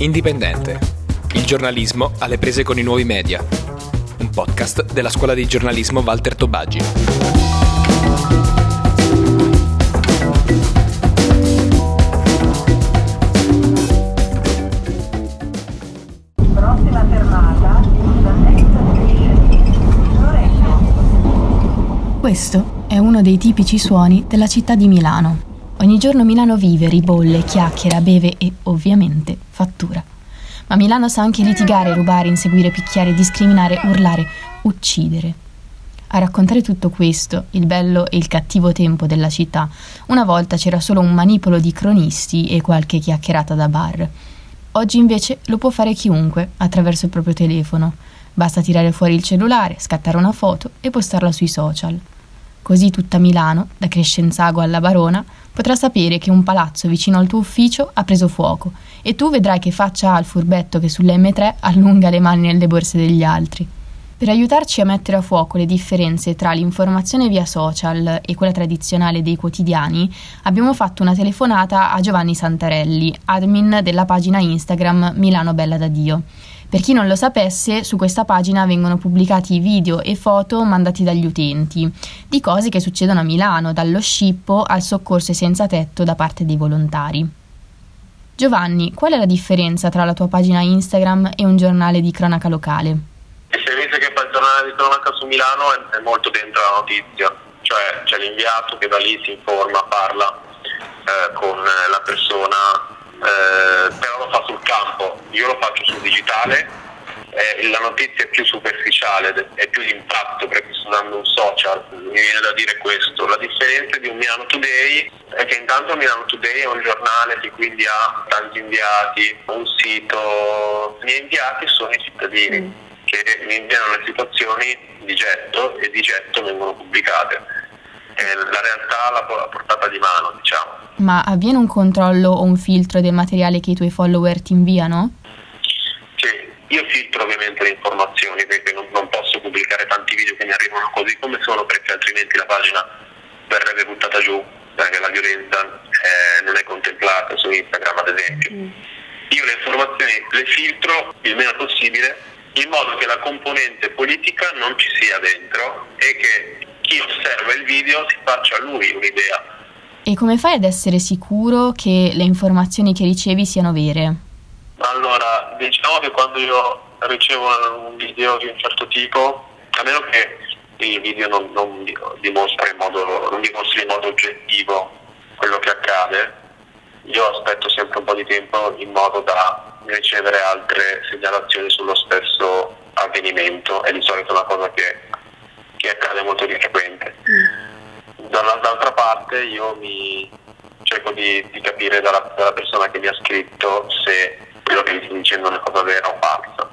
Indipendente. Il giornalismo alle prese con i nuovi media. Un podcast della scuola di giornalismo Walter Tobaggi. Prossima fermata, next. Questo è uno dei tipici suoni della città di Milano. Ogni giorno Milano vive, ribolle, chiacchiera, beve e, ovviamente, fattura. Ma Milano sa anche litigare, rubare, inseguire, picchiare, discriminare, urlare, uccidere. A raccontare tutto questo, il bello e il cattivo tempo della città, una volta c'era solo un manipolo di cronisti e qualche chiacchierata da bar. Oggi invece lo può fare chiunque attraverso il proprio telefono. Basta tirare fuori il cellulare, scattare una foto e postarla sui social. Così tutta Milano, da Crescenzago alla Barona, potrà sapere che un palazzo vicino al tuo ufficio ha preso fuoco e tu vedrai che faccia ha il furbetto che sulle M3 allunga le mani nelle borse degli altri. Per aiutarci a mettere a fuoco le differenze tra l'informazione via social e quella tradizionale dei quotidiani, abbiamo fatto una telefonata a Giovanni Santarelli, admin della pagina Instagram Milano Bella da Dio. Per chi non lo sapesse, su questa pagina vengono pubblicati video e foto mandati dagli utenti di cose che succedono a Milano, dallo scippo al soccorso senza tetto da parte dei volontari. Giovanni, qual è la differenza tra la tua pagina Instagram e un giornale di cronaca locale? Il servizio che fa il giornale di cronaca su Milano è, molto dentro la notizia, cioè c'è l'inviato che da lì si informa, parla eh, con la persona, eh, però lo fa sul campo, io lo faccio sul digitale, eh, la notizia è più superficiale, è più d'impatto perché sto dando un social, mi viene da dire questo. La differenza di un Milano Today è che intanto Milano Today è un giornale che quindi ha tanti inviati, un sito, i miei inviati sono i cittadini. Mm che mi inviano le situazioni di getto e di getto vengono pubblicate. È la realtà alla portata di mano, diciamo. Ma avviene un controllo o un filtro del materiale che i tuoi follower ti inviano? Sì, io filtro ovviamente le informazioni perché non, non posso pubblicare tanti video che mi arrivano così come sono perché altrimenti la pagina verrebbe buttata giù perché la violenza eh, non è contemplata su Instagram ad esempio. Mm. Io le informazioni le filtro il meno possibile in modo che la componente politica non ci sia dentro e che chi osserva il video si faccia lui un'idea. E come fai ad essere sicuro che le informazioni che ricevi siano vere? Allora, diciamo che quando io ricevo un video di un certo tipo, a meno che il video non, non dimostra in modo, non dimostri in modo oggettivo quello che accade, io aspetto sempre un po' di tempo in modo da ricevere altre segnalazioni sullo stesso avvenimento, è di solito una cosa che, che accade molto di frequente. Mm. Dall'altra parte io mi cerco di, di capire dalla, dalla, persona che mi ha scritto se quello che mi sta dicendo è una cosa vera o falsa.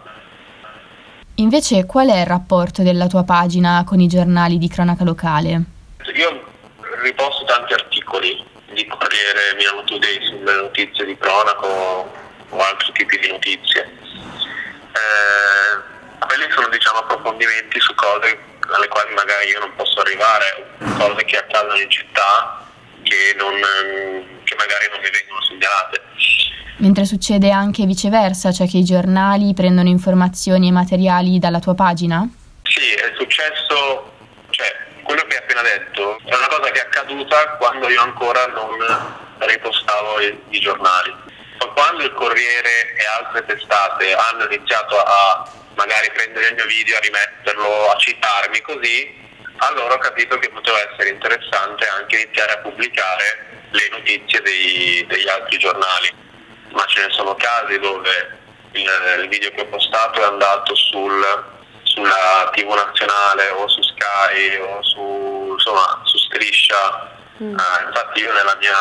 Invece qual è il rapporto della tua pagina con i giornali di cronaca locale? Io riposto tanti articoli di Corriere Milano Today sulle notizie di cronaco o altri tipi di notizie. Eh, quelli sono diciamo, approfondimenti su cose alle quali magari io non posso arrivare, cose che accadono in città che, non, che magari non mi vengono segnalate. Mentre succede anche viceversa, cioè che i giornali prendono informazioni e materiali dalla tua pagina? Sì, è successo, cioè quello che hai appena detto è una cosa che è accaduta quando io ancora non ripostavo i, i giornali quando il Corriere e altre testate hanno iniziato a magari prendere il mio video, a rimetterlo, a citarmi così, allora ho capito che poteva essere interessante anche iniziare a pubblicare le notizie dei, degli altri giornali. Ma ce ne sono casi dove il, il video che ho postato è andato sul, sulla TV nazionale o su Sky o su, insomma, su Striscia. Mm. Uh, infatti io nella mia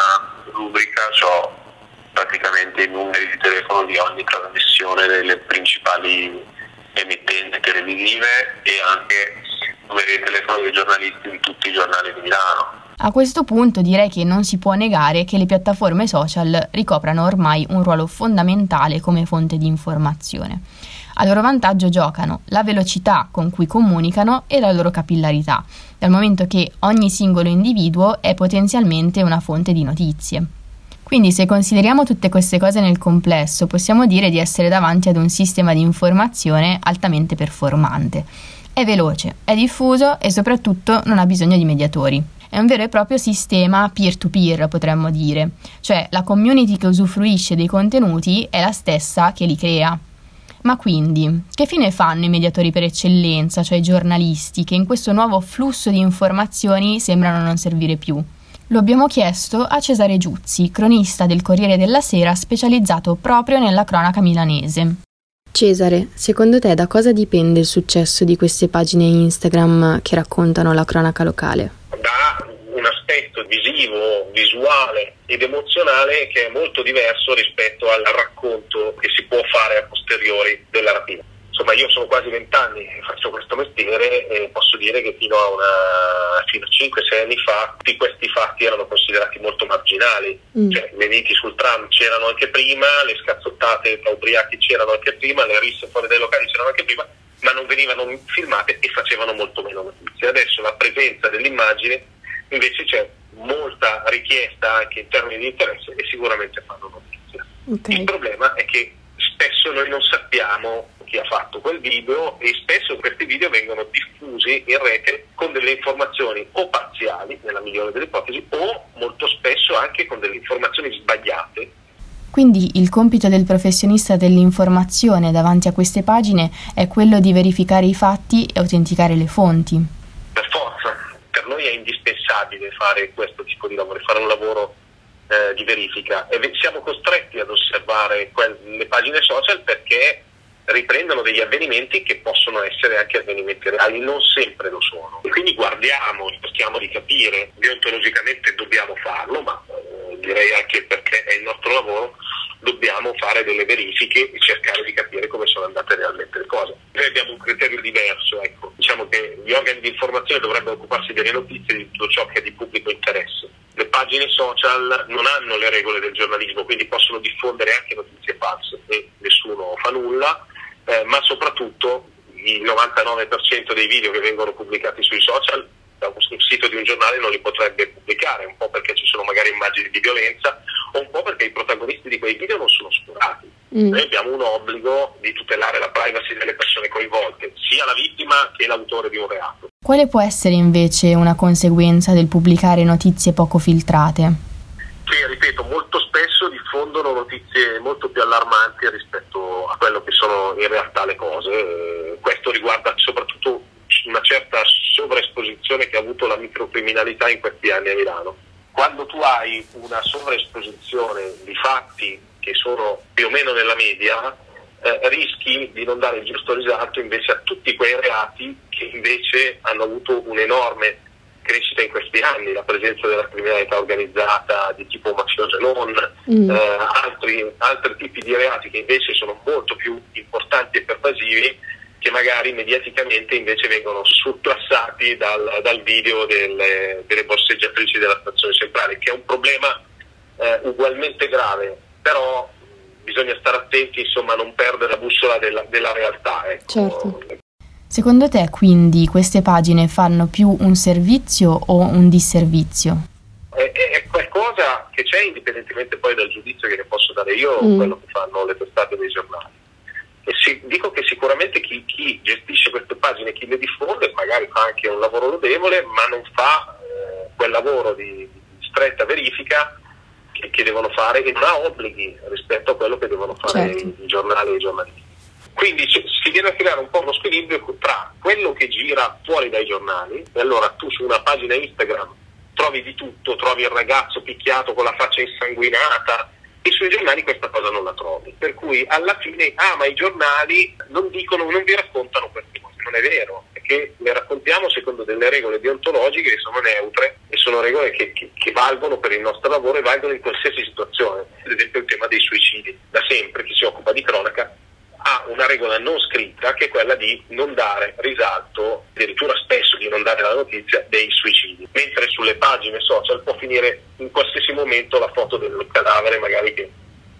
rubrica ho praticamente i numeri di telefono di ogni trasmissione delle principali emittenti televisive e anche numeri di telefono dei giornalisti di tutti i giornali di Milano. A questo punto direi che non si può negare che le piattaforme social ricoprano ormai un ruolo fondamentale come fonte di informazione. A loro vantaggio giocano la velocità con cui comunicano e la loro capillarità, dal momento che ogni singolo individuo è potenzialmente una fonte di notizie. Quindi se consideriamo tutte queste cose nel complesso, possiamo dire di essere davanti ad un sistema di informazione altamente performante. È veloce, è diffuso e soprattutto non ha bisogno di mediatori. È un vero e proprio sistema peer-to-peer, potremmo dire, cioè la community che usufruisce dei contenuti è la stessa che li crea. Ma quindi, che fine fanno i mediatori per eccellenza, cioè i giornalisti, che in questo nuovo flusso di informazioni sembrano non servire più? Lo abbiamo chiesto a Cesare Giuzzi, cronista del Corriere della Sera specializzato proprio nella cronaca milanese. Cesare, secondo te da cosa dipende il successo di queste pagine Instagram che raccontano la cronaca locale? Da un aspetto visivo, visuale ed emozionale che è molto diverso rispetto al racconto che si può fare a posteriori della rapina insomma io sono quasi vent'anni che faccio questo mestiere e posso dire che fino a, una, fino a 5-6 anni fa tutti questi fatti erano considerati molto marginali, mm. cioè le liti sul tram c'erano anche prima, le scazzottate tra ubriachi c'erano anche prima, le risse fuori dai locali c'erano anche prima, ma non venivano filmate e facevano molto meno notizie. Adesso la presenza dell'immagine invece c'è molta richiesta anche in termini di interesse e sicuramente fanno notizia. Okay. Il problema è che spesso noi non sappiamo chi ha fatto quel video e spesso questi video vengono diffusi in rete con delle informazioni o parziali, nella migliore delle ipotesi, o molto spesso anche con delle informazioni sbagliate. Quindi il compito del professionista dell'informazione davanti a queste pagine è quello di verificare i fatti e autenticare le fonti. Per forza, per noi è indispensabile fare questo tipo di lavoro, fare un lavoro eh, di verifica e siamo costretti ad osservare que- le pagine social perché riprendono degli avvenimenti che possono essere anche avvenimenti reali, non sempre lo sono. E quindi guardiamo, cerchiamo di capire, deontologicamente dobbiamo farlo, ma eh, direi anche perché è il nostro lavoro, dobbiamo fare delle verifiche e cercare di capire come sono andate realmente le cose. Noi abbiamo un criterio diverso, ecco. diciamo che gli organi di informazione dovrebbero occuparsi delle notizie di tutto ciò che è di pubblico interesse. Le pagine social non hanno le regole del giornalismo, quindi possono diffondere anche notizie false e nessuno fa nulla eh, ma soprattutto il 99% dei video che vengono pubblicati sui social da un sito di un giornale non li potrebbe pubblicare, un po' perché ci sono magari immagini di violenza o un po' perché i protagonisti di quei video non sono oscurati. Mm. Noi abbiamo un obbligo di tutelare la privacy delle persone coinvolte, sia la vittima che l'autore di un reato. Quale può essere invece una conseguenza del pubblicare notizie poco filtrate? Che, ripeto, molto spesso diffondono notizie molto più allarmanti rispetto a quello che sono in realtà le cose. Questo riguarda soprattutto una certa sovraesposizione che ha avuto la microcriminalità in questi anni a Milano. Quando tu hai una sovraesposizione di fatti che sono più o meno nella media, eh, rischi di non dare il giusto risalto invece a tutti quei reati che invece hanno avuto un enorme crescita in questi anni, la presenza della criminalità organizzata di tipo mafioso e non, mm. eh, altri, altri tipi di reati che invece sono molto più importanti e pervasivi che magari mediaticamente invece vengono surclassati dal, dal video delle, delle, borseggiatrici della stazione centrale, che è un problema eh, ugualmente grave, però bisogna stare attenti insomma a non perdere la bussola della, della realtà. Ecco. Certo. Secondo te quindi queste pagine fanno più un servizio o un disservizio? È, è qualcosa che c'è indipendentemente poi dal giudizio che ne posso dare io o mm. quello che fanno le testate dei giornali. E si, dico che sicuramente chi, chi, gestisce queste pagine, chi le diffonde, magari fa anche un lavoro lodevole, ma non fa eh, quel lavoro di, di stretta verifica che, che, devono fare e non ha obblighi rispetto a quello che devono fare certo. i, i giornali e i giornalisti. Quindi si viene a creare un po' uno squilibrio tra quello che gira fuori dai giornali, e allora tu su una pagina Instagram trovi di tutto, trovi il ragazzo picchiato con la faccia insanguinata, e sui giornali questa cosa non la trovi. Per cui alla fine, ah, ma i giornali non dicono, non vi raccontano queste cose. Non è vero, perché le raccontiamo secondo delle regole deontologiche che sono neutre e sono regole che, che, che valgono per il nostro lavoro e valgono in qualsiasi situazione. Ad esempio il tema dei suicidi. Da sempre chi si occupa di cronaca ha una regola non scritta che è quella di non dare risalto, addirittura spesso di non dare la notizia dei suicidi, mentre sulle pagine social può finire in qualsiasi momento la foto del cadavere magari che,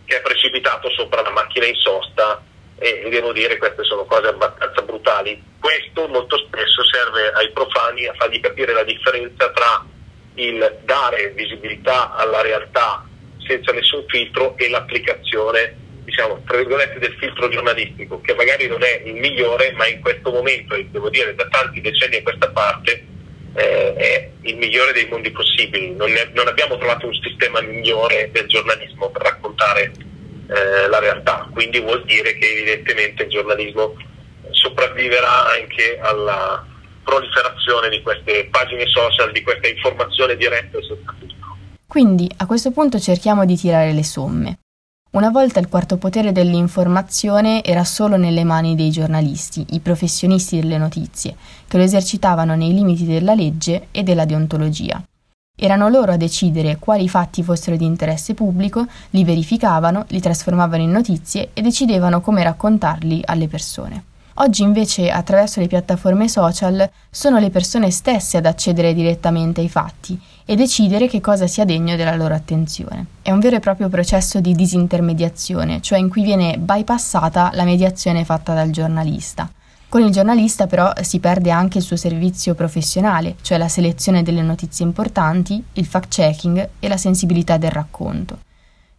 che è precipitato sopra la macchina in sosta e devo dire queste sono cose abbastanza brutali. Questo molto spesso serve ai profani a fargli capire la differenza tra il dare visibilità alla realtà senza nessun filtro e l'applicazione diciamo, tra virgolette, del filtro giornalistico, che magari non è il migliore, ma in questo momento, e devo dire da tanti decenni a questa parte, eh, è il migliore dei mondi possibili. Non, è, non, abbiamo trovato un sistema migliore del giornalismo per raccontare eh, la realtà, quindi vuol dire che evidentemente il giornalismo sopravviverà anche alla proliferazione di queste pagine social, di questa informazione diretta filtro. Quindi a questo punto cerchiamo di tirare le somme. Una volta il quarto potere dell'informazione era solo nelle mani dei giornalisti, i professionisti delle notizie, che lo esercitavano nei limiti della legge e della deontologia. Erano loro a decidere quali fatti fossero di interesse pubblico, li verificavano, li trasformavano in notizie e decidevano come raccontarli alle persone. Oggi invece attraverso le piattaforme social sono le persone stesse ad accedere direttamente ai fatti e decidere che cosa sia degno della loro attenzione. È un vero e proprio processo di disintermediazione, cioè in cui viene bypassata la mediazione fatta dal giornalista. Con il giornalista però si perde anche il suo servizio professionale, cioè la selezione delle notizie importanti, il fact-checking e la sensibilità del racconto.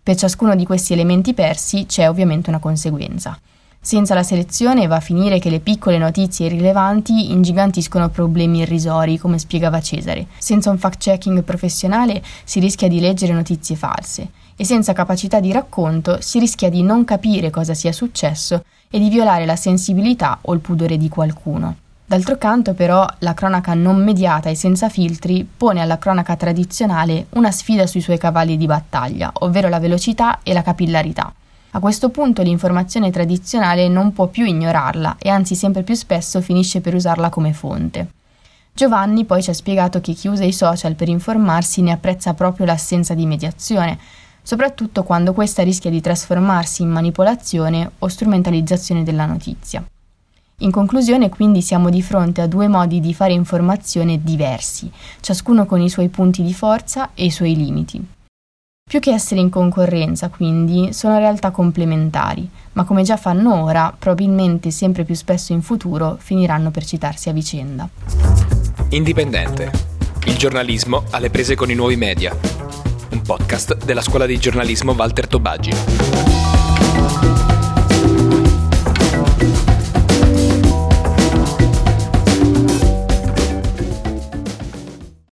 Per ciascuno di questi elementi persi c'è ovviamente una conseguenza. Senza la selezione va a finire che le piccole notizie irrilevanti ingigantiscono problemi irrisori, come spiegava Cesare. Senza un fact-checking professionale si rischia di leggere notizie false e senza capacità di racconto si rischia di non capire cosa sia successo e di violare la sensibilità o il pudore di qualcuno. D'altro canto, però, la cronaca non mediata e senza filtri pone alla cronaca tradizionale una sfida sui suoi cavalli di battaglia, ovvero la velocità e la capillarità. A questo punto l'informazione tradizionale non può più ignorarla e anzi sempre più spesso finisce per usarla come fonte. Giovanni poi ci ha spiegato che chi usa i social per informarsi ne apprezza proprio l'assenza di mediazione, soprattutto quando questa rischia di trasformarsi in manipolazione o strumentalizzazione della notizia. In conclusione, quindi, siamo di fronte a due modi di fare informazione diversi, ciascuno con i suoi punti di forza e i suoi limiti. Più che essere in concorrenza, quindi, sono realtà complementari, ma come già fanno ora, probabilmente sempre più spesso in futuro finiranno per citarsi a vicenda. Indipendente. Il giornalismo alle prese con i nuovi media. Un podcast della scuola di giornalismo Walter Tobaggi.